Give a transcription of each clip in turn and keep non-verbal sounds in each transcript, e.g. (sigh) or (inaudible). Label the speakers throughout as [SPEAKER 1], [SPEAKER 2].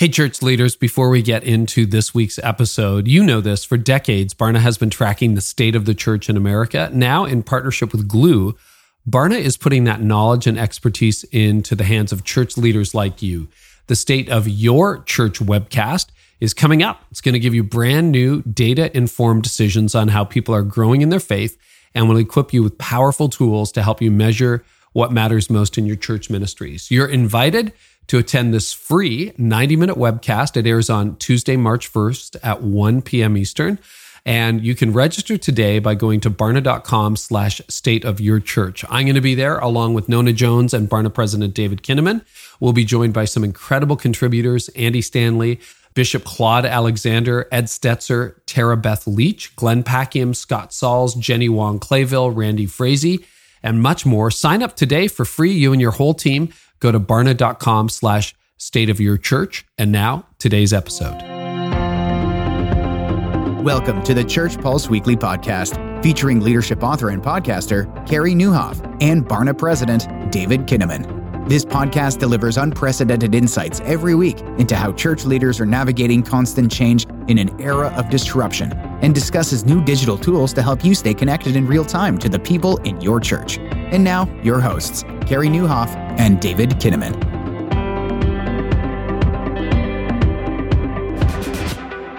[SPEAKER 1] Hey, church leaders, before we get into this week's episode, you know this for decades, Barna has been tracking the state of the church in America. Now, in partnership with Gloo, Barna is putting that knowledge and expertise into the hands of church leaders like you. The state of your church webcast is coming up. It's going to give you brand new data informed decisions on how people are growing in their faith and will equip you with powerful tools to help you measure what matters most in your church ministries. You're invited to attend this free 90 minute webcast. It airs on Tuesday, March 1st at 1 p.m. Eastern. And you can register today by going to barna.com slash state of your church. I'm going to be there along with Nona Jones and Barna President David Kinnaman. We'll be joined by some incredible contributors, Andy Stanley, Bishop Claude Alexander, Ed Stetzer, Tara Beth Leach, Glenn Packiam, Scott Sauls, Jenny Wong Clayville, Randy Frazee, and much more. Sign up today for free, you and your whole team. Go to barna.com slash state of your church. And now, today's episode.
[SPEAKER 2] Welcome to the Church Pulse Weekly Podcast, featuring leadership author and podcaster Carey Nieuwhof and Barna President David Kinnaman. This podcast delivers unprecedented insights every week into how church leaders are navigating constant change in an era of disruption and discusses new digital tools to help you stay connected in real time to the people in your church. And now, your hosts, Carey Nieuwhof and David Kinnaman.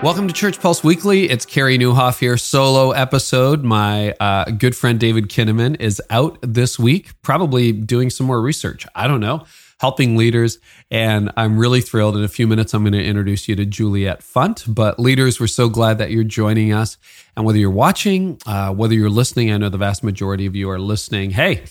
[SPEAKER 1] Welcome to Church Pulse Weekly. It's Carey Nieuwhof here, solo episode. My uh, good friend David Kinnaman is out this week, probably doing some more research. I don't know, helping leaders. And I'm really thrilled. In a few minutes, I'm going to introduce you to Juliet Funt. But leaders, we're so glad that you're joining us. And whether you're watching, uh, whether you're listening, I know the vast majority of you are listening. Hey,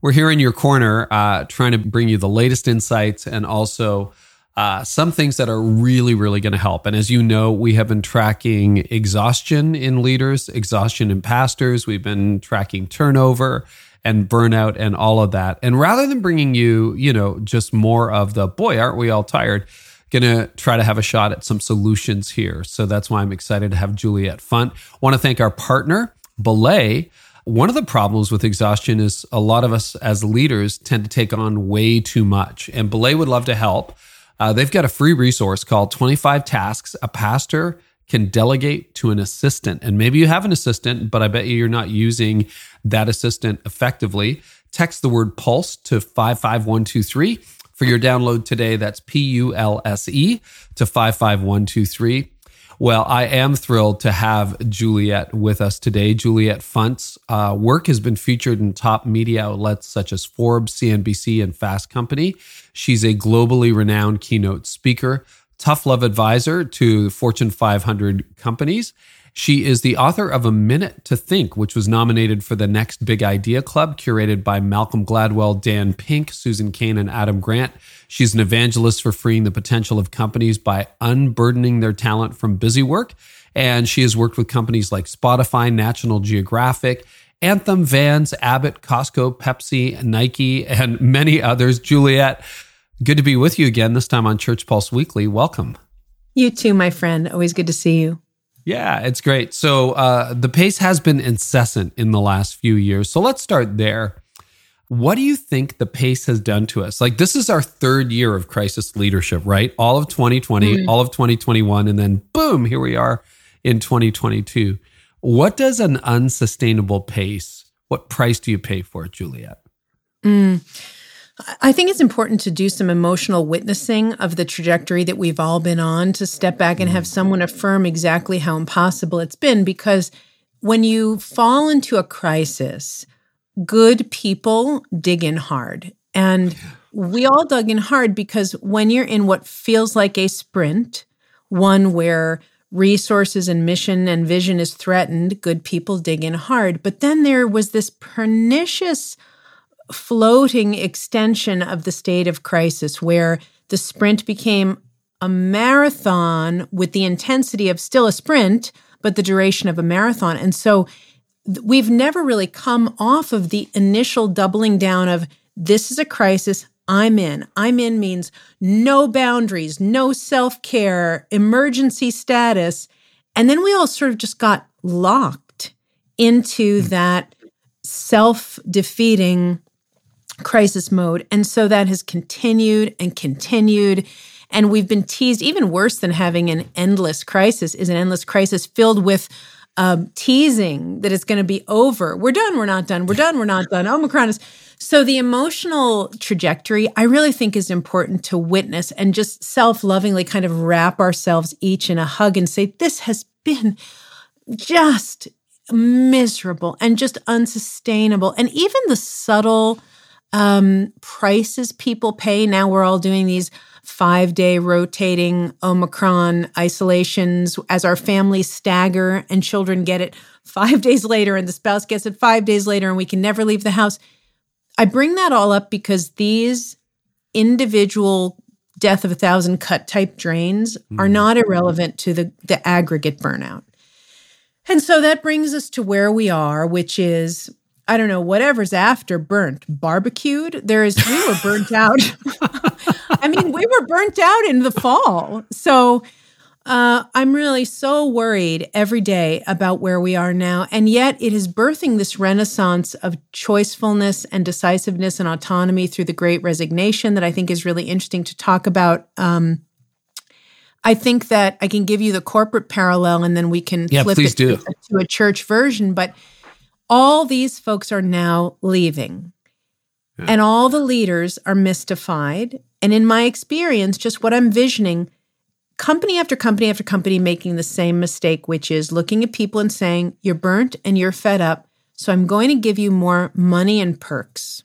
[SPEAKER 1] we're here in your corner uh, trying to bring you the latest insights and also uh, some things that are really, really going to help. And as you know, we have been tracking exhaustion in leaders, exhaustion in pastors. We've been tracking turnover and burnout and all of that. And rather than bringing you, you know, just more of the boy, aren't we all tired? Going to try to have a shot at some solutions here. So that's why I'm excited to have Juliet Funt. Want to thank our partner, Belay one of the problems with exhaustion is a lot of us as leaders tend to take on way too much. And Belay would love to help. Uh, they've got a free resource called 25 Tasks a Pastor Can Delegate to an Assistant. And maybe you have an assistant, but I bet you you're not using that assistant effectively. Text the word pulse to 55123 for your download today. That's P U L S E to 55123. Well, I am thrilled to have Juliet with us today. Juliet Funt's uh, work has been featured in top media outlets such as Forbes, CNBC, and Fast Company. She's a globally renowned keynote speaker, tough love advisor to Fortune 500 companies, she is the author of A Minute to Think, which was nominated for the Next Big Idea Club, curated by Malcolm Gladwell, Dan Pink, Susan Cain, and Adam Grant. She's an evangelist for freeing the potential of companies by unburdening their talent from busy work. And she has worked with companies like Spotify, National Geographic, Anthem, Vans, Abbott, Costco, Pepsi, Nike, and many others. Juliet, good to be with you again, this time on Church Pulse Weekly. Welcome.
[SPEAKER 3] You too, my friend. Always good to see you.
[SPEAKER 1] Yeah, it's great. So uh, the pace has been incessant in the last few years. So let's start there. What do you think the pace has done to us? Like, this is our third year of crisis leadership, right? All of 2020, mm-hmm. all of 2021, and then boom, here we are in 2022. What does an unsustainable pace, what price do you pay for it, Juliet?
[SPEAKER 3] Mm. I think it's important to do some emotional witnessing of the trajectory that we've all been on, to step back and have someone affirm exactly how impossible it's been. Because when you fall into a crisis, good people dig in hard. And we all dug in hard because when you're in what feels like a sprint, one where resources and mission and vision is threatened, good people dig in hard. But then there was this pernicious floating extension of the state of crisis where the sprint became a marathon with the intensity of still a sprint, but the duration of a marathon. And so we've never really come off of the initial doubling down of this is a crisis. I'm in. I'm in means no boundaries, no self care, emergency status. And then we all sort of just got locked into hmm. that self defeating crisis mode. And so that has continued and continued. And we've been teased, even worse than having an endless crisis, is an endless crisis filled with um, teasing that it's going to be over. We're done, we're not done, we're done, we're not done. Omicron is. So the emotional trajectory, I really think is important to witness and just self lovingly kind of wrap ourselves each in a hug and say, this has been just miserable and just unsustainable. And even the subtle um, prices people pay. Now we're all doing these five day rotating Omicron isolations as our families stagger and children get it five (laughs) days later and the spouse gets it five days later and we can never leave the house. I bring that all up because these individual death of a thousand cut type drains are mm. not irrelevant to the, the aggregate burnout. And so that brings us to where we are, which is I don't know, whatever's after burnt, barbecued. There is, we were burnt out. (laughs) I mean, we were burnt out in the fall. So uh, I'm really so worried every day about where we are now. And yet it is birthing this renaissance of choicefulness and decisiveness and autonomy through the great resignation that I think is really interesting to talk about. Um, I think that I can give you the corporate parallel and then we can
[SPEAKER 1] yeah,
[SPEAKER 3] flip
[SPEAKER 1] it
[SPEAKER 3] to, to a church version. But all these folks are now leaving. Yeah. And all the leaders are mystified. And in my experience, just what I'm visioning, company after company after company making the same mistake, which is looking at people and saying, You're burnt and you're fed up. So I'm going to give you more money and perks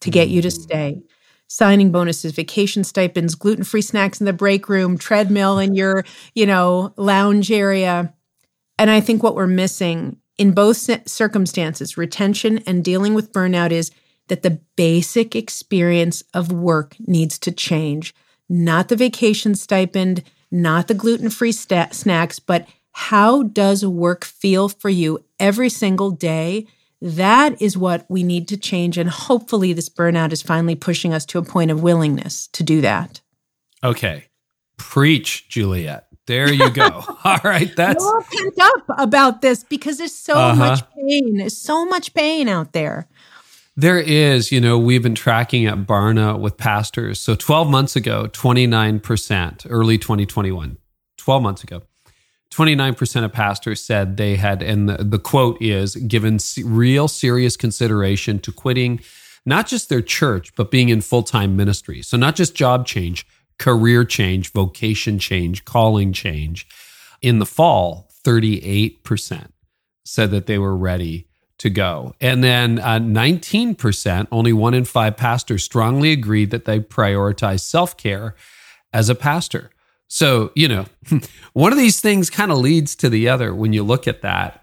[SPEAKER 3] to get you to mm. stay. Signing bonuses, vacation stipends, gluten-free snacks in the break room, treadmill in your, you know, lounge area. And I think what we're missing in both circumstances, retention and dealing with burnout is that the basic experience of work needs to change. Not the vacation stipend, not the gluten free sta- snacks, but how does work feel for you every single day? That is what we need to change. And hopefully, this burnout is finally pushing us to a point of willingness to do that.
[SPEAKER 1] Okay. Preach, Juliet. There you go. (laughs) (laughs) All right, that's
[SPEAKER 3] We're all pent up about this because there's so uh-huh. much pain. There's so much pain out there.
[SPEAKER 1] There is, you know, we've been tracking at Barna with pastors. So 12 months ago, 29%, early 2021, 12 months ago, 29% of pastors said they had, and the, the quote is given real serious consideration to quitting not just their church, but being in full time ministry. So, not just job change, career change, vocation change, calling change. In the fall, 38% said that they were ready to go. And then uh, 19%, only one in five pastors strongly agreed that they prioritize self care as a pastor. So, you know, (laughs) one of these things kind of leads to the other when you look at that.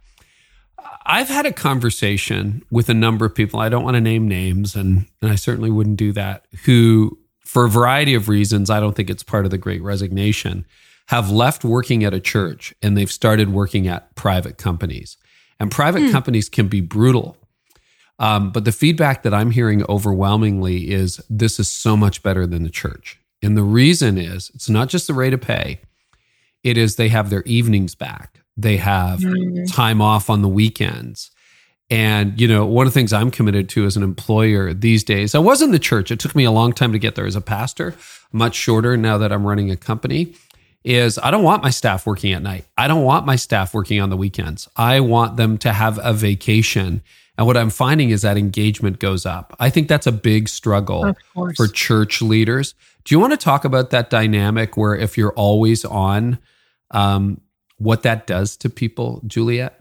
[SPEAKER 1] I've had a conversation with a number of people. I don't want to name names, and, and I certainly wouldn't do that, who for a variety of reasons, I don't think it's part of the great resignation, have left working at a church and they've started working at private companies. And private mm. companies can be brutal. Um, but the feedback that I'm hearing overwhelmingly is this is so much better than the church. And the reason is it's not just the rate of pay, it is they have their evenings back, they have mm. time off on the weekends. And, you know, one of the things I'm committed to as an employer these days, I was in the church. It took me a long time to get there as a pastor, much shorter now that I'm running a company. Is I don't want my staff working at night. I don't want my staff working on the weekends. I want them to have a vacation. And what I'm finding is that engagement goes up. I think that's a big struggle for church leaders. Do you want to talk about that dynamic where if you're always on, um, what that does to people, Juliet?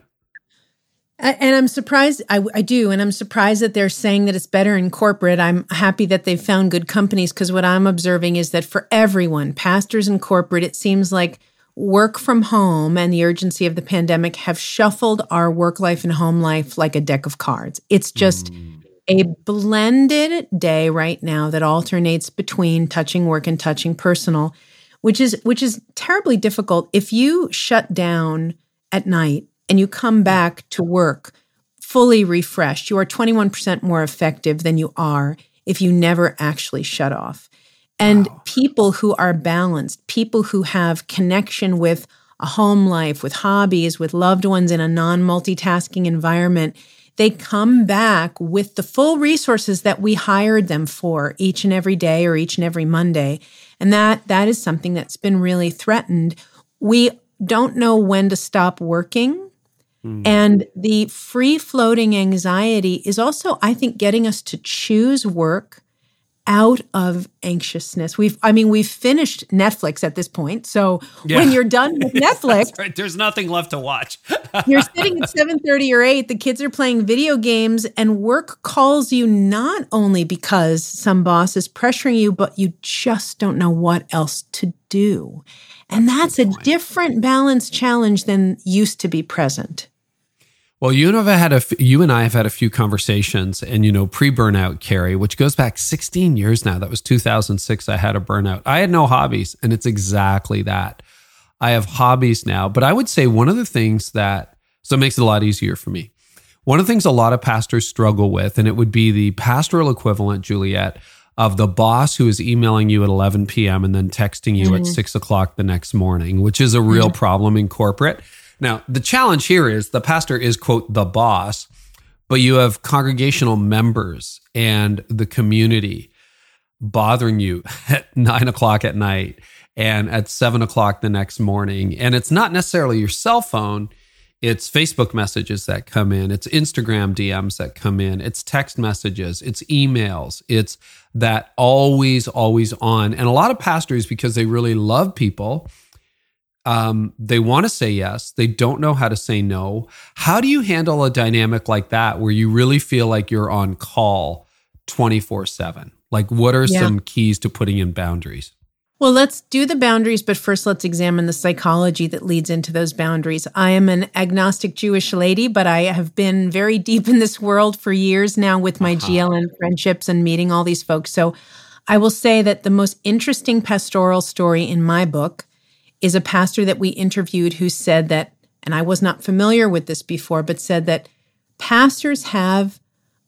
[SPEAKER 3] And I'm surprised, I, I, do, and I'm surprised that they're saying that it's better in corporate. I'm happy that they've found good companies because what I'm observing is that for everyone, pastors and corporate, it seems like work from home and the urgency of the pandemic have shuffled our work life and home life like a deck of cards. It's just mm. a blended day right now that alternates between touching work and touching personal, which is which is terribly difficult. If you shut down at night and you come back to work fully refreshed, you are 21% more effective than you are if you never actually shut off. And wow. people who are balanced, people who have connection with a home life, with hobbies, with loved ones in a non multitasking environment, they come back with the full resources that we hired them for each and every day or each and every Monday. And that that is something that's been really threatened. We don't know when to stop working. Mm. And the free floating anxiety is also, I think, getting us to choose work out of anxiousness. We've I mean we've finished Netflix at this point. So yeah. when you're done with (laughs) Netflix,
[SPEAKER 1] right. there's nothing left to watch. (laughs)
[SPEAKER 3] you're sitting at 7:30 or 8, the kids are playing video games and work calls you not only because some boss is pressuring you, but you just don't know what else to do. And that's, that's a different balance challenge than used to be present.
[SPEAKER 1] Well, you and I have had a you and I have had a few conversations, and you know, pre-burnout, Carey, which goes back 16 years now. That was 2006. I had a burnout. I had no hobbies, and it's exactly that. I have hobbies now, but I would say one of the things that so it makes it a lot easier for me. One of the things a lot of pastors struggle with, and it would be the pastoral equivalent, Juliet, of the boss who is emailing you at 11 p.m. and then texting you mm-hmm. at six o'clock the next morning, which is a real mm-hmm. problem in corporate. Now, the challenge here is the pastor is, quote, the boss, but you have congregational members and the community bothering you (laughs) at nine o'clock at night and at seven o'clock the next morning. And it's not necessarily your cell phone, it's Facebook messages that come in, it's Instagram DMs that come in, it's text messages, it's emails, it's that always, always on. And a lot of pastors, because they really love people, um, they want to say yes. They don't know how to say no. How do you handle a dynamic like that where you really feel like you're on call 24 7? Like, what are yeah. some keys to putting in boundaries?
[SPEAKER 3] Well, let's do the boundaries, but first let's examine the psychology that leads into those boundaries. I am an agnostic Jewish lady, but I have been very deep in this world for years now with my uh-huh. GLN friendships and meeting all these folks. So I will say that the most interesting pastoral story in my book is a pastor that we interviewed who said that, and I was not familiar with this before, but said that pastors have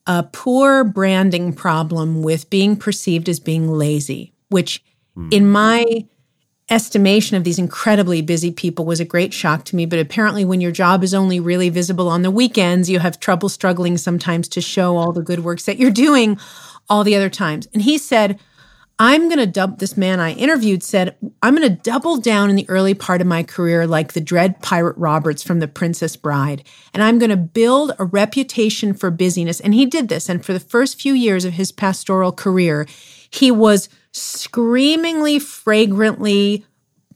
[SPEAKER 3] a poor branding problem with being perceived as being lazy, which mm. in my estimation of these incredibly busy people was a great shock to me. But apparently, when your job is only really visible on the weekends, you have trouble struggling sometimes to show all the good works that you're doing all the other times. And he said, I'm going to dub this man I interviewed said, I'm going to double down in the early part of my career like the dread pirate Roberts from The Princess Bride. And I'm going to build a reputation for busyness. And he did this. And for the first few years of his pastoral career, he was screamingly, fragrantly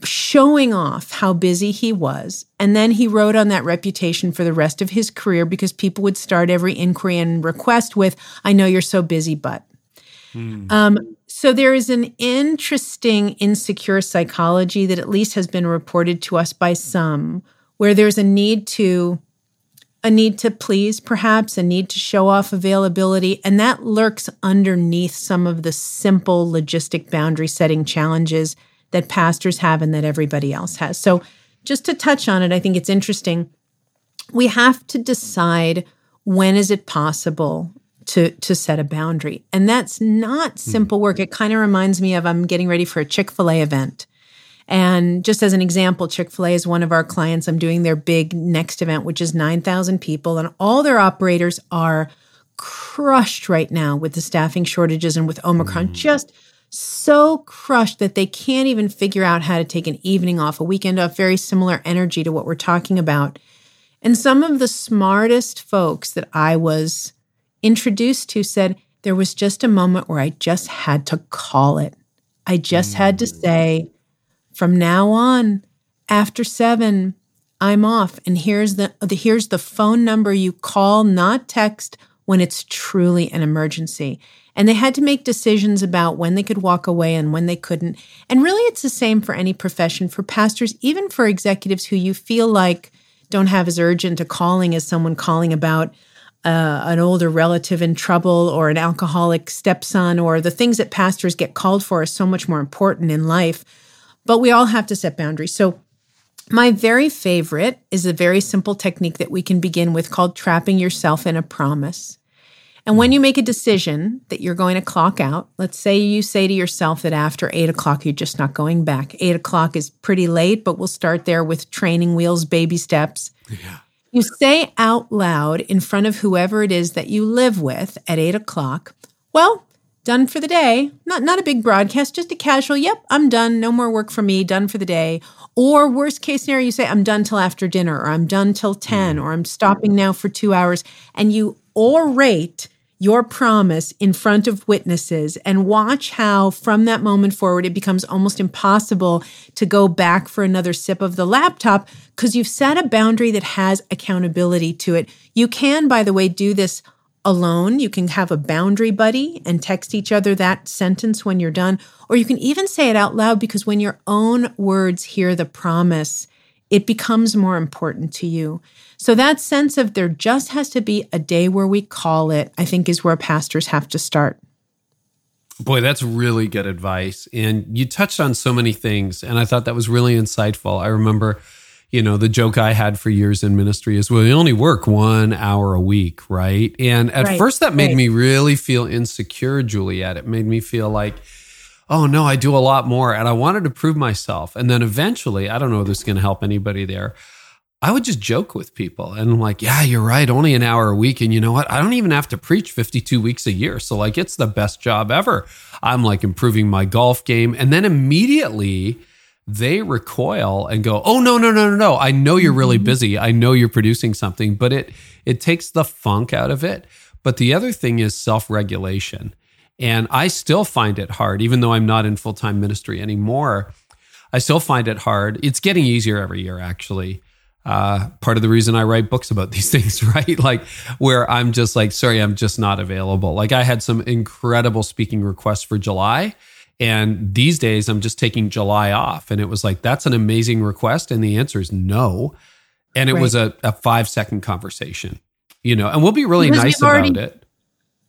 [SPEAKER 3] showing off how busy he was. And then he rode on that reputation for the rest of his career because people would start every inquiry and request with, I know you're so busy, but. Mm. Um, so there is an interesting insecure psychology that at least has been reported to us by some where there's a need to a need to please perhaps a need to show off availability and that lurks underneath some of the simple logistic boundary setting challenges that pastors have and that everybody else has. So just to touch on it, I think it's interesting. We have to decide when is it possible to to set a boundary. And that's not hmm. simple work. It kind of reminds me of I'm getting ready for a Chick-fil-A event. And just as an example, Chick-fil-A is one of our clients. I'm doing their big next event which is 9,000 people and all their operators are crushed right now with the staffing shortages and with Omicron. Mm. Just so crushed that they can't even figure out how to take an evening off, a weekend off, very similar energy to what we're talking about. And some of the smartest folks that I was introduced to said there was just a moment where I just had to call it. I just mm. had to mm. say, from now on, after seven, I'm off. And here's the, the here's the phone number you call, not text, when it's truly an emergency. And they had to make decisions about when they could walk away and when they couldn't. And really, it's the same for any profession, for pastors, even for executives who you feel like don't have as urgent a calling as someone calling about uh, an older relative in trouble or an alcoholic stepson or the things that pastors get called for are so much more important in life. But we all have to set boundaries. So, my very favorite is a very simple technique that we can begin with called trapping yourself in a promise. And when you make a decision that you're going to clock out, let's say you say to yourself that after eight o'clock, you're just not going back. Eight o'clock is pretty late, but we'll start there with training wheels, baby steps. Yeah. You say out loud in front of whoever it is that you live with at eight o'clock, well, done for the day. Not not a big broadcast, just a casual, yep, I'm done. No more work for me, done for the day. Or worst case scenario, you say, I'm done till after dinner, or I'm done till 10, mm. or I'm stopping now for two hours. And you orate your promise in front of witnesses and watch how from that moment forward it becomes almost impossible to go back for another sip of the laptop because you've set a boundary that has accountability to it. You can, by the way, do this alone. You can have a boundary buddy and text each other that sentence when you're done. Or you can even say it out loud because when your own words hear the promise, it becomes more important to you. So that sense of there just has to be a day where we call it, I think is where pastors have to start.
[SPEAKER 1] Boy, that's really good advice. And you touched on so many things. And I thought that was really insightful. I remember, you know, the joke I had for years in ministry is, well, you only work one hour a week, right? And at right, first that made right. me really feel insecure, Juliet. It made me feel like, oh no, I do a lot more. And I wanted to prove myself. And then eventually, I don't know if this is going to help anybody there. I would just joke with people and I'm like, yeah, you're right. Only an hour a week. And you know what? I don't even have to preach 52 weeks a year. So, like, it's the best job ever. I'm like improving my golf game. And then immediately they recoil and go, oh, no, no, no, no, no. I know you're really mm-hmm. busy. I know you're producing something, but it, it takes the funk out of it. But the other thing is self regulation. And I still find it hard, even though I'm not in full time ministry anymore. I still find it hard. It's getting easier every year, actually uh, part of the reason I write books about (laughs) these things, right? Like where I'm just like, sorry, I'm just not available. Like I had some incredible speaking requests for July. And these days I'm just taking July off. And it was like, that's an amazing request. And the answer is no. And it right. was a, a five second conversation, you know, and we'll be really because nice already, about it.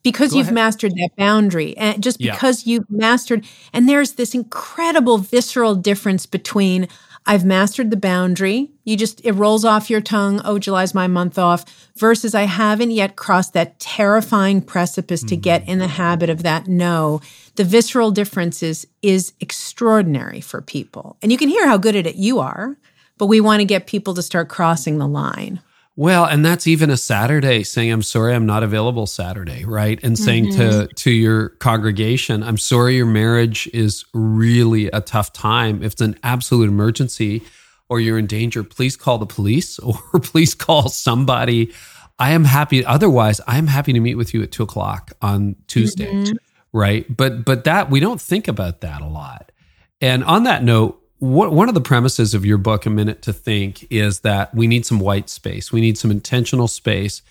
[SPEAKER 3] Because Go you've ahead. mastered that boundary. And just because yeah. you've mastered, and there's this incredible visceral difference between I've mastered the boundary. You just, it rolls off your tongue. Oh, July's my month off. Versus I haven't yet crossed that terrifying precipice to get mm-hmm. in the habit of that no. The visceral difference is, is extraordinary for people. And you can hear how good at it you are, but we want to get people to start crossing the line.
[SPEAKER 1] Well, and that's even a Saturday saying, I'm sorry, I'm not available Saturday, right? And saying mm-hmm. to, to your congregation, I'm sorry, your marriage is really a tough time. If it's an absolute emergency or you're in danger, please call the police (laughs) or please call somebody. I am happy. Otherwise, I'm happy to meet with you at two o'clock on Tuesday, mm-hmm. right? But, but that we don't think about that a lot. And on that note, what, one of the premises of your book, A Minute to Think, is that we need some white space. We need some intentional space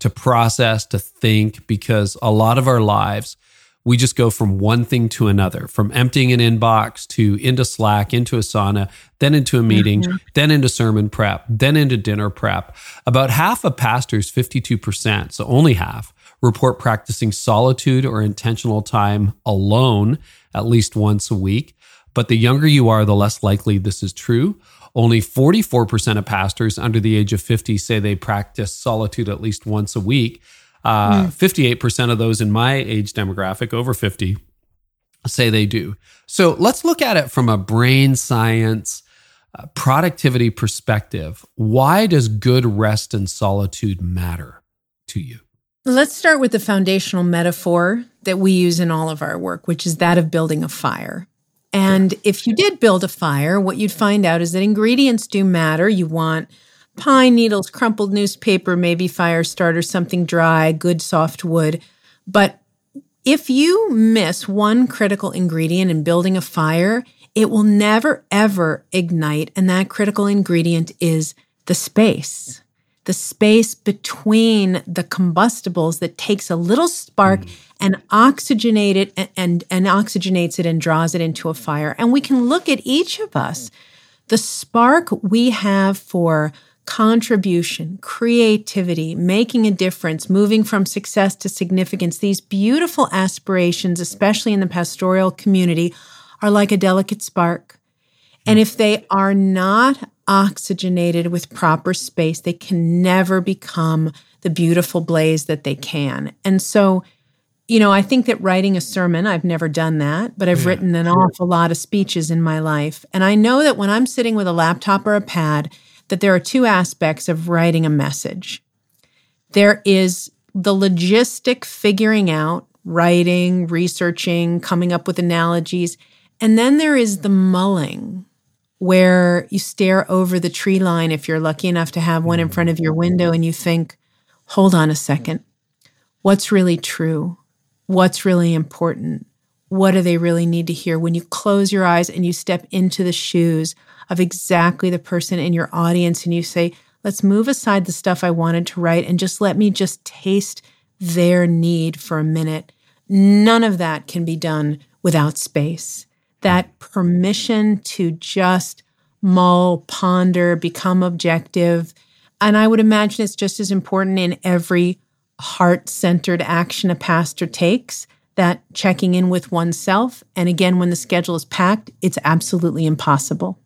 [SPEAKER 1] to process, to think, because a lot of our lives, we just go from one thing to another, from emptying an inbox to into Slack, into Asana, then into a meeting, mm-hmm. then into sermon prep, then into dinner prep. About half of pastors, 52%, so only half, report practicing solitude or intentional time alone at least once a week. But the younger you are, the less likely this is true. Only 44% of pastors under the age of 50 say they practice solitude at least once a week. Uh, mm. 58% of those in my age demographic, over 50, say they do. So let's look at it from a brain science, uh, productivity perspective. Why does good rest and solitude matter to you?
[SPEAKER 3] Let's start with the foundational metaphor that we use in all of our work, which is that of building a fire. And if you did build a fire, what you'd find out is that ingredients do matter. You want pine needles, crumpled newspaper, maybe fire starter, something dry, good soft wood. But if you miss one critical ingredient in building a fire, it will never ever ignite. And that critical ingredient is the space the space between the combustibles that takes a little spark mm. And oxygenate it and, and, and oxygenates it and draws it into a fire. And we can look at each of us, the spark we have for contribution, creativity, making a difference, moving from success to significance, these beautiful aspirations, especially in the pastoral community, are like a delicate spark. And if they are not oxygenated with proper space, they can never become the beautiful blaze that they can. And so, you know, I think that writing a sermon, I've never done that, but I've yeah, written an sure. awful lot of speeches in my life. And I know that when I'm sitting with a laptop or a pad, that there are two aspects of writing a message. There is the logistic figuring out writing, researching, coming up with analogies. And then there is the mulling, where you stare over the tree line if you're lucky enough to have one in front of your window and you think, hold on a second. What's really true? What's really important? What do they really need to hear? When you close your eyes and you step into the shoes of exactly the person in your audience and you say, let's move aside the stuff I wanted to write and just let me just taste their need for a minute. None of that can be done without space. That permission to just mull, ponder, become objective. And I would imagine it's just as important in every heart centered action a pastor takes that checking in with oneself. And again, when the schedule is packed, it's absolutely impossible.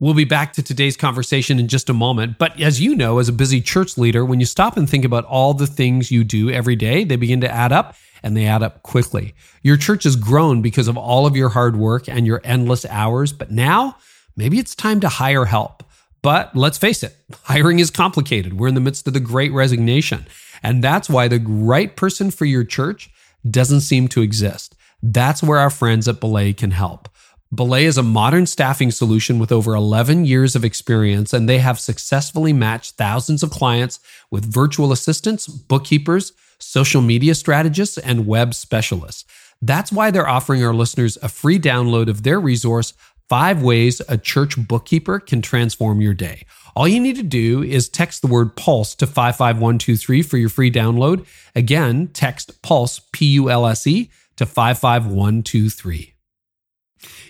[SPEAKER 1] We'll be back to today's conversation in just a moment. But as you know, as a busy church leader, when you stop and think about all the things you do every day, they begin to add up and they add up quickly. Your church has grown because of all of your hard work and your endless hours. But now maybe it's time to hire help. But let's face it, hiring is complicated. We're in the midst of the great resignation. And that's why the right person for your church doesn't seem to exist. That's where our friends at Belay can help. Belay is a modern staffing solution with over 11 years of experience, and they have successfully matched thousands of clients with virtual assistants, bookkeepers, social media strategists, and web specialists. That's why they're offering our listeners a free download of their resource, Five Ways a Church Bookkeeper Can Transform Your Day. All you need to do is text the word pulse to 55123 for your free download. Again, text pulse, P U L S E, to 55123.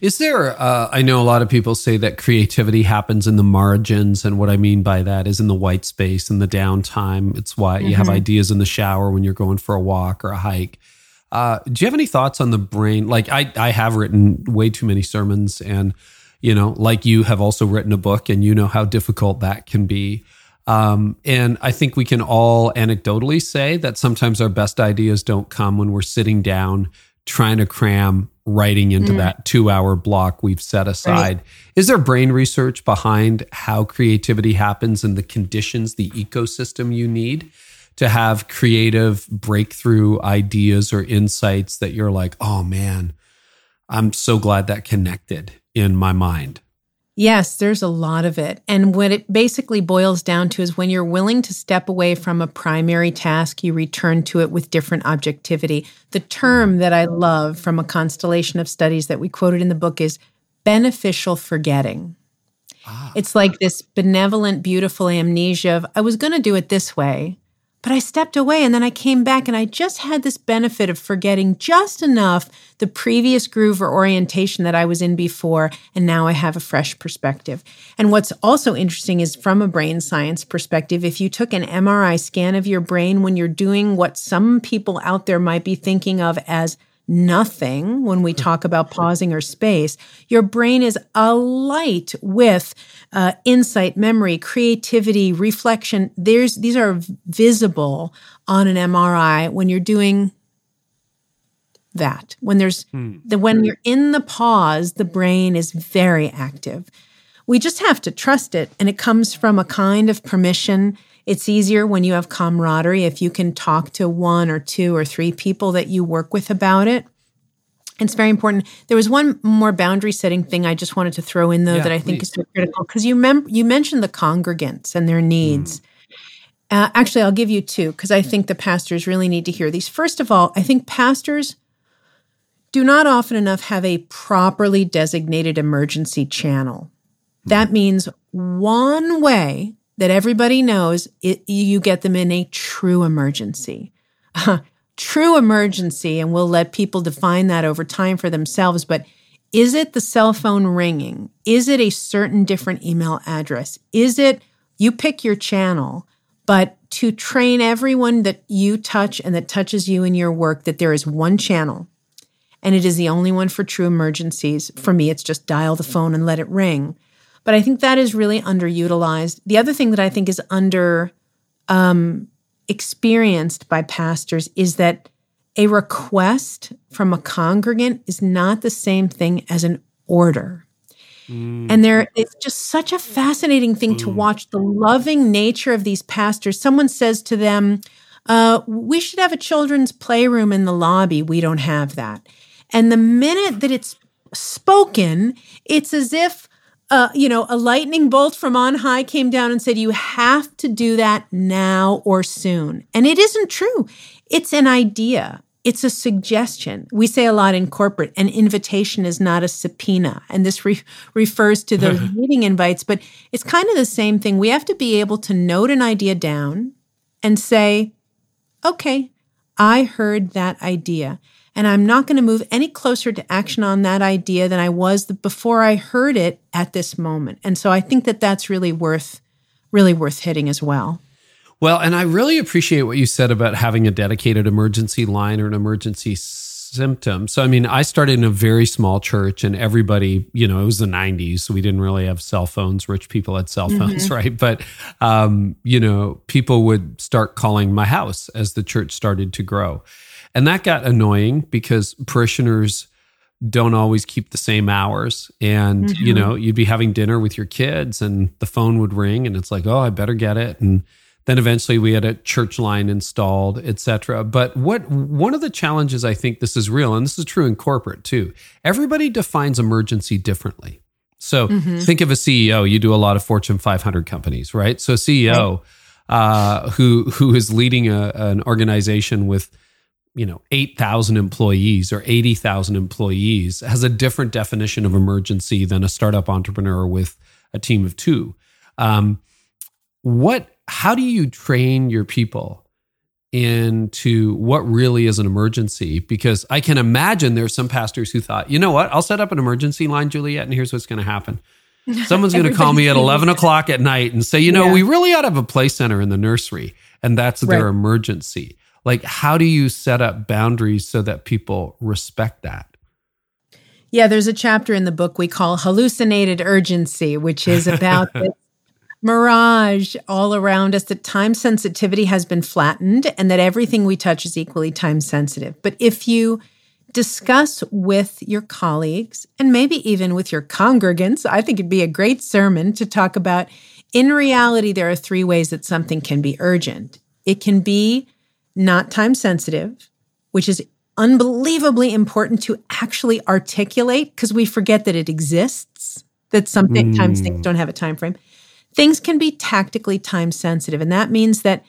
[SPEAKER 1] Is there, uh, I know a lot of people say that creativity happens in the margins. And what I mean by that is in the white space and the downtime. It's why mm-hmm. you have mm-hmm. ideas in the shower when you're going for a walk or a hike. Uh, do you have any thoughts on the brain? Like, I, I have written way too many sermons, and, you know, like you have also written a book, and you know how difficult that can be. Um, and I think we can all anecdotally say that sometimes our best ideas don't come when we're sitting down trying to cram writing into mm. that two hour block we've set aside. Right. Is there brain research behind how creativity happens and the conditions, the ecosystem you need to have creative breakthrough ideas or insights that you're like, oh man, I'm so glad that connected in my mind?
[SPEAKER 3] Yes, there's a lot of it. And what it basically boils down to is when you're willing to step away from a primary task, you return to it with different objectivity. The term that I love from a constellation of studies that we quoted in the book is beneficial forgetting. Ah. It's like this benevolent, beautiful amnesia of, I was going to do it this way, but I stepped away and then I came back and I just had this benefit of forgetting just enough the previous groove or orientation that I was in before. And now I have a fresh perspective. And what's also interesting is from a brain science perspective, if you took an MRI scan of your brain when you're doing what some people out there might be thinking of as nothing when we talk about (laughs) pausing or space. Your brain is alight with uh, insight, memory, creativity, reflection. There's these are visible on an MRI when you're doing that. When there's hmm. the when you're in the pause, the brain is very active. We just have to trust it, and it comes from a kind of permission it's easier when you have camaraderie if you can talk to one or two or three people that you work with about it. It's very important. There was one more boundary setting thing I just wanted to throw in though yeah, that I think please. is so critical because you mem- you mentioned the congregants and their needs. Mm. Uh, actually, I'll give you two because I think the pastors really need to hear these. First of all, I think pastors do not often enough have a properly designated emergency channel. That means one way that everybody knows it, you get them in a true emergency. Uh, true emergency, and we'll let people define that over time for themselves, but is it the cell phone ringing? Is it a certain different email address? Is it you pick your channel, but to train everyone that you touch and that touches you in your work that there is one channel and it is the only one for true emergencies. For me, it's just dial the phone and let it ring. But I think that is really underutilized. The other thing that I think is under um, experienced by pastors is that a request from a congregant is not the same thing as an order. Mm. And there it's just such a fascinating thing mm. to watch the loving nature of these pastors. Someone says to them, uh, we should have a children's playroom in the lobby. We don't have that. And the minute that it's spoken, it's as if uh, you know, a lightning bolt from on high came down and said, You have to do that now or soon. And it isn't true. It's an idea, it's a suggestion. We say a lot in corporate an invitation is not a subpoena. And this re- refers to those (laughs) meeting invites, but it's kind of the same thing. We have to be able to note an idea down and say, Okay, I heard that idea and I'm not going to move any closer to action on that idea than I was before I heard it at this moment. And so I think that that's really worth really worth hitting as well.
[SPEAKER 1] Well, and I really appreciate what you said about having a dedicated emergency line or an emergency symptom. So, I mean, I started in a very small church and everybody, you know, it was the 90s. So we didn't really have cell phones. Rich people had cell phones, mm-hmm. (laughs) right? But, um, you know, people would start calling my house as the church started to grow. And that got annoying because parishioners don't always keep the same hours. And, mm-hmm. you know, you'd be having dinner with your kids and the phone would ring and it's like, oh, I better get it. And then eventually we had a church line installed, etc. But what one of the challenges I think this is real, and this is true in corporate too, everybody defines emergency differently. So mm-hmm. think of a CEO. You do a lot of Fortune 500 companies, right? So a CEO right. uh, who who is leading a, an organization with you know 8000 employees or 80000 employees has a different definition of emergency than a startup entrepreneur with a team of two. Um, what how do you train your people into what really is an emergency? Because i can imagine there's some pastors who thought you know what? I'll set up an emergency line juliet and here's what's going to happen. (laughs) Someone's going to call me at 11 o'clock at night and say you know yeah. we really ought to have a play center in the nursery and that's their emergency like how do you set up boundaries so that people respect that?
[SPEAKER 3] Yeah there's a chapter in the book we call hallucinated urgency which is about (laughs) this mirage all around us that time sensitivity has been flattened and that everything we touch is equally time sensitive. But if you discuss with your colleagues and maybe even with your congregants i think it'd be a great sermon to talk about in reality there are three ways that something can be urgent. It can be not time sensitive, which is unbelievably important to actually articulate because we forget that it exists, that sometimes mm. things don't have a time frame. Things can be tactically time sensitive, and that means that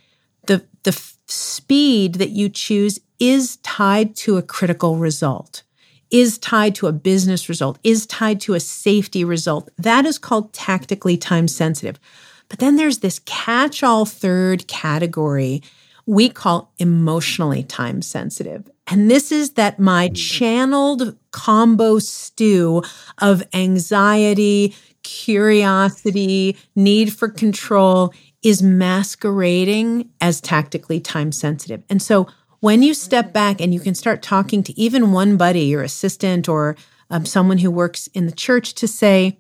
[SPEAKER 3] the the f- speed that you choose is tied to a critical result, is tied to a business result, is tied to a safety result. That is called tactically time sensitive. But then there's this catch all third category we call emotionally time sensitive. And this is that my channeled combo stew of anxiety, curiosity, need for control is masquerading as tactically time sensitive. And so when you step back and you can start talking to even one buddy, your assistant, or um, someone who works in the church to say,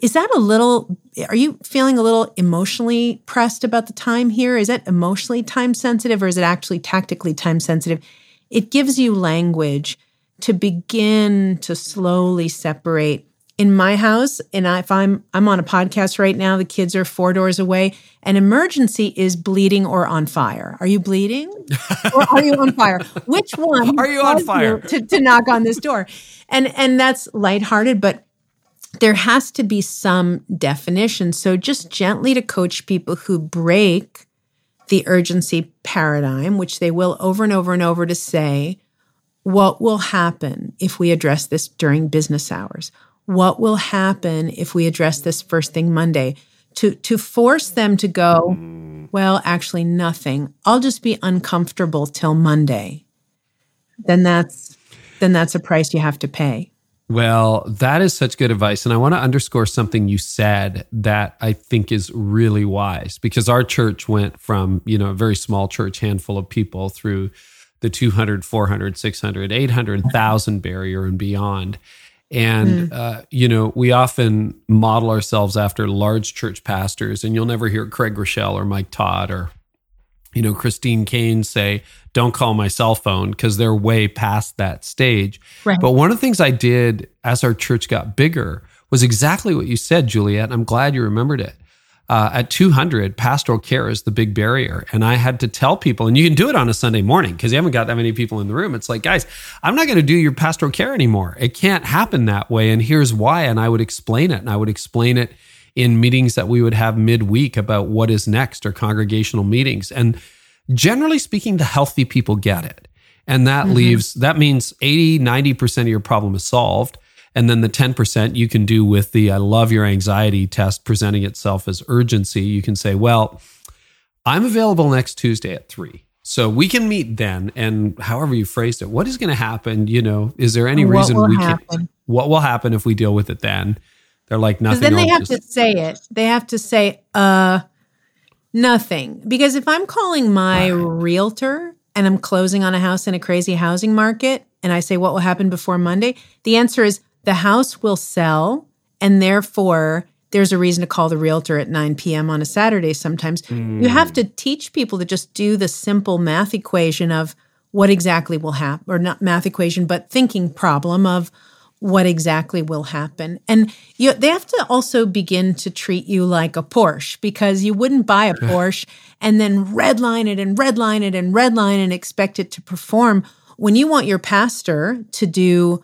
[SPEAKER 3] is that a little are you feeling a little emotionally pressed about the time here? Is it emotionally time sensitive or is it actually tactically time sensitive? It gives you language to begin to slowly separate. In my house and if i'm i'm on a podcast right now the kids are four doors away an emergency is bleeding or on fire. Are you bleeding? (laughs) Or are you on fire? Which one
[SPEAKER 1] are you on fire
[SPEAKER 3] you to, to knock on this door? And and that's lighthearted but there has to be some definition. So, just gently to coach people who break the urgency paradigm, which they will over and over and over to say, what will happen if we address this during business hours? What will happen if we address this first thing Monday? To, to force them to go, mm. well, actually, nothing. I'll just be uncomfortable till Monday. Then that's then that's a price you have to pay.
[SPEAKER 1] Well, that is such good advice. And I want to underscore something you said that I think is really wise because our church went from, you know, a very small church, handful of people through the 200, 400, 600, 800,000 barrier and beyond. And, mm. uh, you know, we often model ourselves after large church pastors, and you'll never hear Craig Groeschel or Mike Todd or you know, Christine Caine say, don't call my cell phone because they're way past that stage. Right. But one of the things I did as our church got bigger was exactly what you said, Juliet. I'm glad you remembered it. uh, at 200, pastoral care is the big barrier. And I had to tell people, and you can do it on a Sunday morning because you haven't got that many people in the room. It's like, guys, I'm not going to do your pastoral care anymore. It can't happen that way. And here's why. And I would explain it. And I would explain it in meetings that we would have midweek about what is next or congregational meetings. And generally speaking, the healthy people get it. And that mm-hmm. leaves, that means 80, 90% of your problem is solved. And then the 10% you can do with the I love your anxiety test presenting itself as urgency. You can say, well, I'm available next Tuesday at three. So we can meet then. And however you phrased it, what is going to happen? You know, is there any
[SPEAKER 3] what
[SPEAKER 1] reason we
[SPEAKER 3] happen?
[SPEAKER 1] can What will happen if we deal with it then? They're like nothing.
[SPEAKER 3] Then they have just, to say it. They have to say, uh, nothing. Because if I'm calling my right. realtor and I'm closing on a house in a crazy housing market and I say, what will happen before Monday? The answer is, the house will sell and therefore there's a reason to call the realtor at 9 p.m. on a Saturday sometimes. Mm. You have to teach people to just do the simple math equation of what exactly will happen, or not math equation, but thinking problem of what exactly will happen. And you, they have to also begin to treat you like a Porsche because you wouldn't buy a (laughs) Porsche and then redline it and redline it and redline and expect it to perform. When you want your pastor to do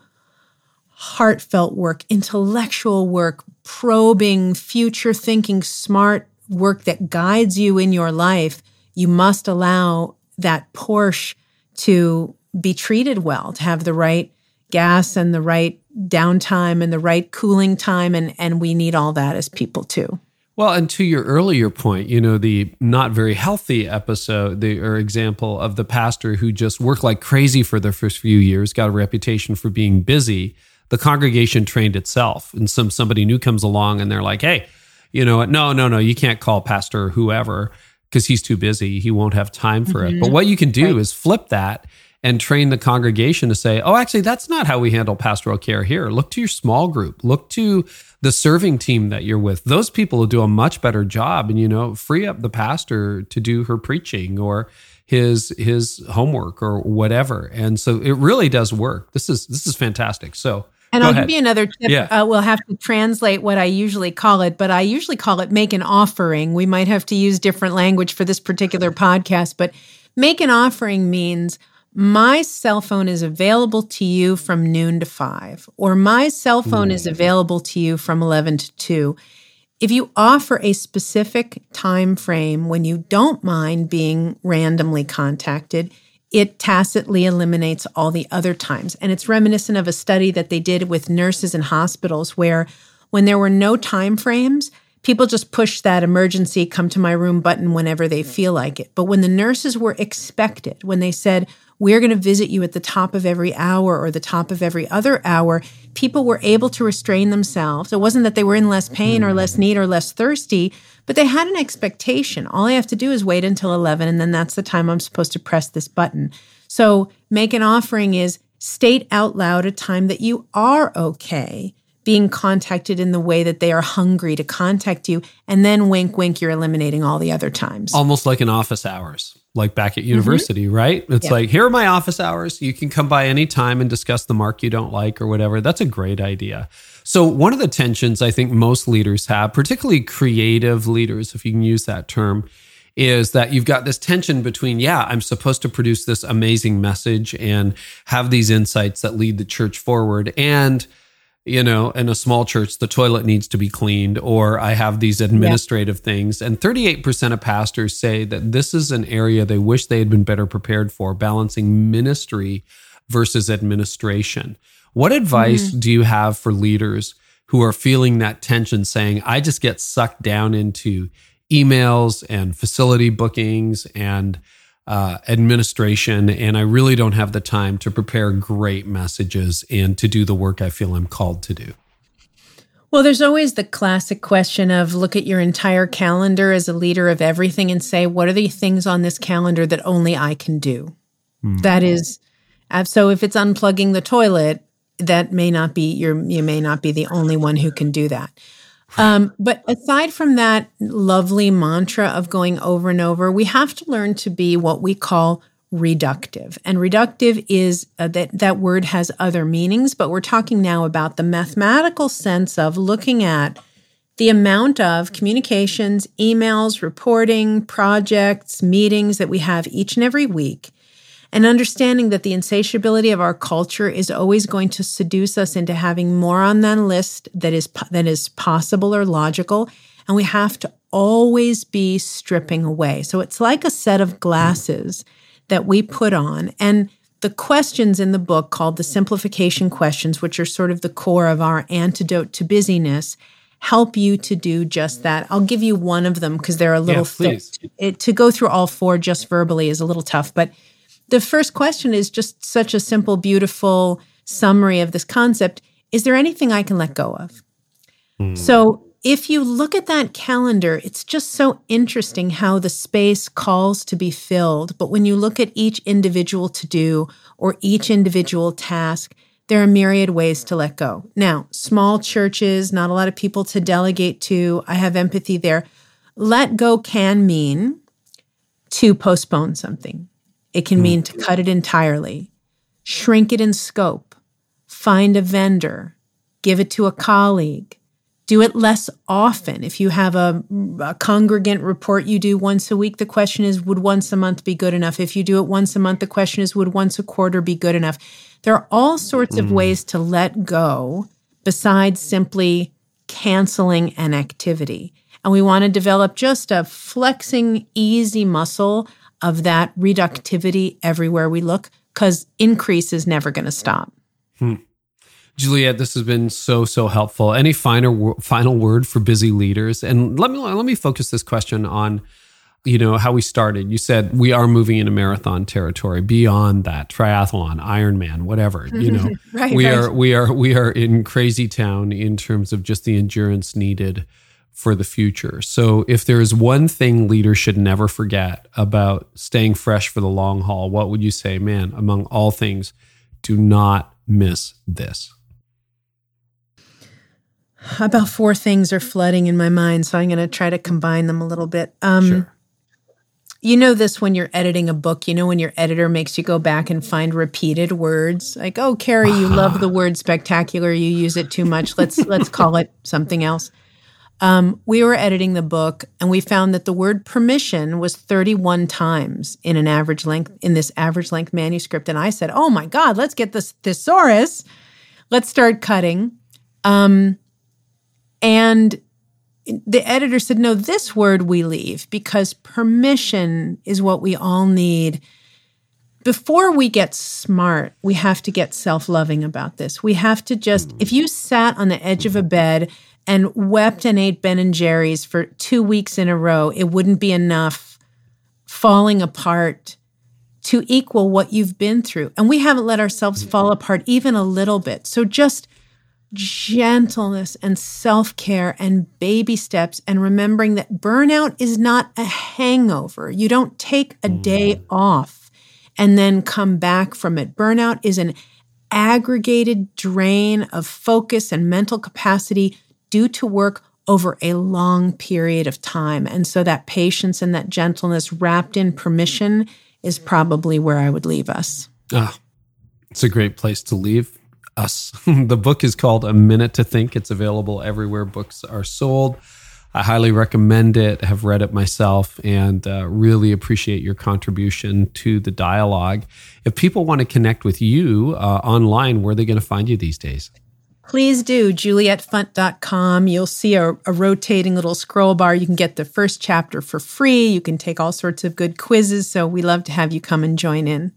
[SPEAKER 3] heartfelt work, intellectual work, probing, future thinking, smart work that guides you in your life, you must allow that Porsche to be treated well, to have the right gas and the right downtime and the right cooling time. And, and we need all that as people too.
[SPEAKER 1] Well, and to your earlier point, you know, the not very healthy episode, the or example of the pastor who just worked like crazy for the first few years, got a reputation for being busy, the congregation trained itself. And some somebody new comes along and they're like, hey, you know? No, no, no, you can't call Pastor whoever because he's too busy. He won't have time for mm-hmm. it. But what you can do right. is flip that and train the congregation to say, oh, actually, that's not how we handle pastoral care here. Look to your small group, look to the serving team that you're with. Those people will do a much better job and, you know, free up the pastor to do her preaching or his his homework or whatever. And so it really does work. This is this is fantastic. So
[SPEAKER 3] and I'll ahead. give you another tip. Yeah. Uh, we'll have to translate what I usually call it, but I usually call it make an offering. We might have to use different language for this particular (laughs) podcast, but make an offering means my cell phone is available to you from noon to five, or my cell phone is hmm. available to you from 11 to 2. If you offer a specific time frame when you don't mind being randomly contacted, it tacitly eliminates all the other times. And it's reminiscent of a study that they did with nurses in hospitals where when there were no time frames, people just pushed that emergency come to my room button whenever they hmm. feel like it. But when the nurses were expected, when they said, we're going to visit you at the top of every hour or the top of every other hour, people were able to restrain themselves. It wasn't that they were in less pain or less need or less thirsty, but they had an expectation. All I have to do is wait until 11, and then that's the time I'm supposed to press this button. So, make an offering is state out loud a time that you are okay being contacted in the way that they are hungry to contact you. And then wink, wink, you're eliminating all the other times.
[SPEAKER 1] Almost like in office hours, like back at university, mm-hmm. right? It's yeah. like, here are my office hours. You can come by any time and discuss the mark you don't like or whatever. That's a great idea. So, one of the tensions I think most leaders have, particularly creative leaders, if you can use that term, is that you've got this tension between, yeah, I'm supposed to produce this amazing message and have these insights that lead the church forward. And, you know, in a small church, the toilet needs to be cleaned, or I have these administrative yeah. things. And 38% of pastors say that this is an area they wish they had been better prepared for, balancing ministry versus administration. What advice mm-hmm. do you have for leaders who are feeling that tension saying, I just get sucked down into emails and facility bookings and uh, administration, and I really don't have the time to prepare great messages and to do the work I feel I'm called to do?
[SPEAKER 3] Well, there's always the classic question of look at your entire calendar as a leader of everything and say, what are the things on this calendar that only I can do? Mm. That is, so if it's unplugging the toilet, that may not be your you may not be the only one who can do that. Um, but aside from that lovely mantra of going over and over, we have to learn to be what we call reductive. And reductive is uh, that that word has other meanings, but we're talking now about the mathematical sense of looking at the amount of communications, emails, reporting, projects, meetings that we have each and every week, and understanding that the insatiability of our culture is always going to seduce us into having more on that list that is that is possible or logical, and we have to always be stripping away. So it's like a set of glasses that we put on and the questions in the book called the simplification questions, which are sort of the core of our antidote to busyness, help you to do just that. I'll give you one of them because they're a little
[SPEAKER 1] yeah, thick.
[SPEAKER 3] It, to go through all four just verbally is a little tough. But the first question is just such a simple, beautiful summary of this concept. Is there anything I can let go of? Mm. So if you look at that calendar, it's just so interesting how the space calls to be filled. But when you look at each individual to do or each individual task, there are myriad ways to let go. Now, small churches, not a lot of people to delegate to. I have empathy there. Let go can mean to postpone something, it can mean to cut it entirely, shrink it in scope, find a vendor, give it to a colleague do it less often. If you have a, a, congregant report you do once a week, the question is, would once a month be good enough? If you do it once a month, the question is, would once a quarter be good enough? There are all sorts mm. of ways to let go besides simply canceling an activity. And we want to develop just a flexing, easy muscle of that reductivity everywhere we look because increase is never going to stop.
[SPEAKER 1] Hmm. Juliet, this has been so so helpful. Any final final word for busy leaders? And let me let me focus this question on you know how we started. You said we are moving into marathon territory. Beyond that, triathlon, Ironman, whatever. You know, (laughs)
[SPEAKER 3] right,
[SPEAKER 1] we
[SPEAKER 3] right.
[SPEAKER 1] are we are we are in crazy town in terms of just the endurance needed for the future. So, if there is one thing leaders should never forget about staying fresh for the long haul, what would you say, man? Among all things, do not miss this
[SPEAKER 3] about four things are flooding in my mind, so I'm going to try to combine them a little bit. Um, sure. You know this when you're editing a book. You know when your editor makes you go back and find repeated words, like, "Oh, Carey, you love the word spectacular. You use it too much. Let's let's call it something else." Um, we were editing the book, and we found that the word permission was 31 times in an average length in this average length manuscript. And I said, "Oh my God, let's get this thesaurus. Let's start cutting." Um, and the editor said, no, this word we leave because permission is what we all need. Before we get smart, we have to get self loving about this. We have to just, if you sat on the edge of a bed and wept and ate Ben and Jerry's for two weeks in a row, it wouldn't be enough falling apart to equal what you've been through. And we haven't let ourselves fall apart even a little bit. So just gentleness and self care and baby steps, and remembering that burnout is not a hangover. You don't take a day mm. off and then come back from it. Burnout is an aggregated drain of focus and mental capacity due to work over a long period of time. And so that patience and that gentleness wrapped in permission is probably where I would leave us.
[SPEAKER 1] Ah, it's a great place to leave us. (laughs) the book is called A Minute to Think. It's available everywhere books are sold. I highly recommend it, have read it myself, and uh, really appreciate your contribution to the dialogue. If people want to connect with you uh, online, where are they going to find you these days?
[SPEAKER 3] Please do, julietfunt.com. You'll see a, a, rotating little scroll bar. You can get the first chapter for free. You can take all sorts of good quizzes. So we love to have you come and join in.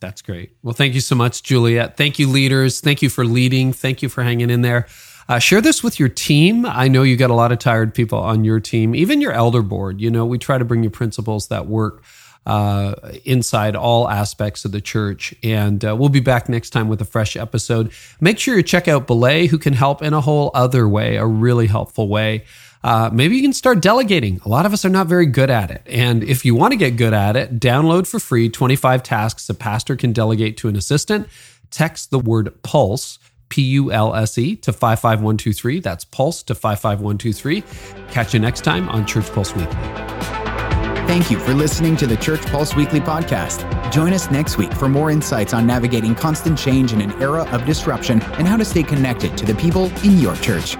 [SPEAKER 1] That's great. Well, thank you so much, Juliet. Thank you, leaders. Thank you for leading. Thank you for hanging in there. Uh, share this with your team. I know you got a lot of tired people on your team, even your elder board. You know, we try to bring you principles that work uh, inside all aspects of the church. And uh, we'll be back next time with a fresh episode. Make sure you check out Belay, who can help in a whole other way, a really helpful way uh, maybe you can start delegating. A lot of us are not very good at it. And if you want to get good at it, download for free 25 tasks a pastor can delegate to an assistant. Text the word pulse. P U L S E to 55123. That's pulse to 55123. Catch you next time on Church Pulse Weekly.
[SPEAKER 2] Thank you for listening to the Church Pulse Weekly podcast. Join us next week for more insights on navigating constant change in an era of disruption and how to stay connected to the people in your church.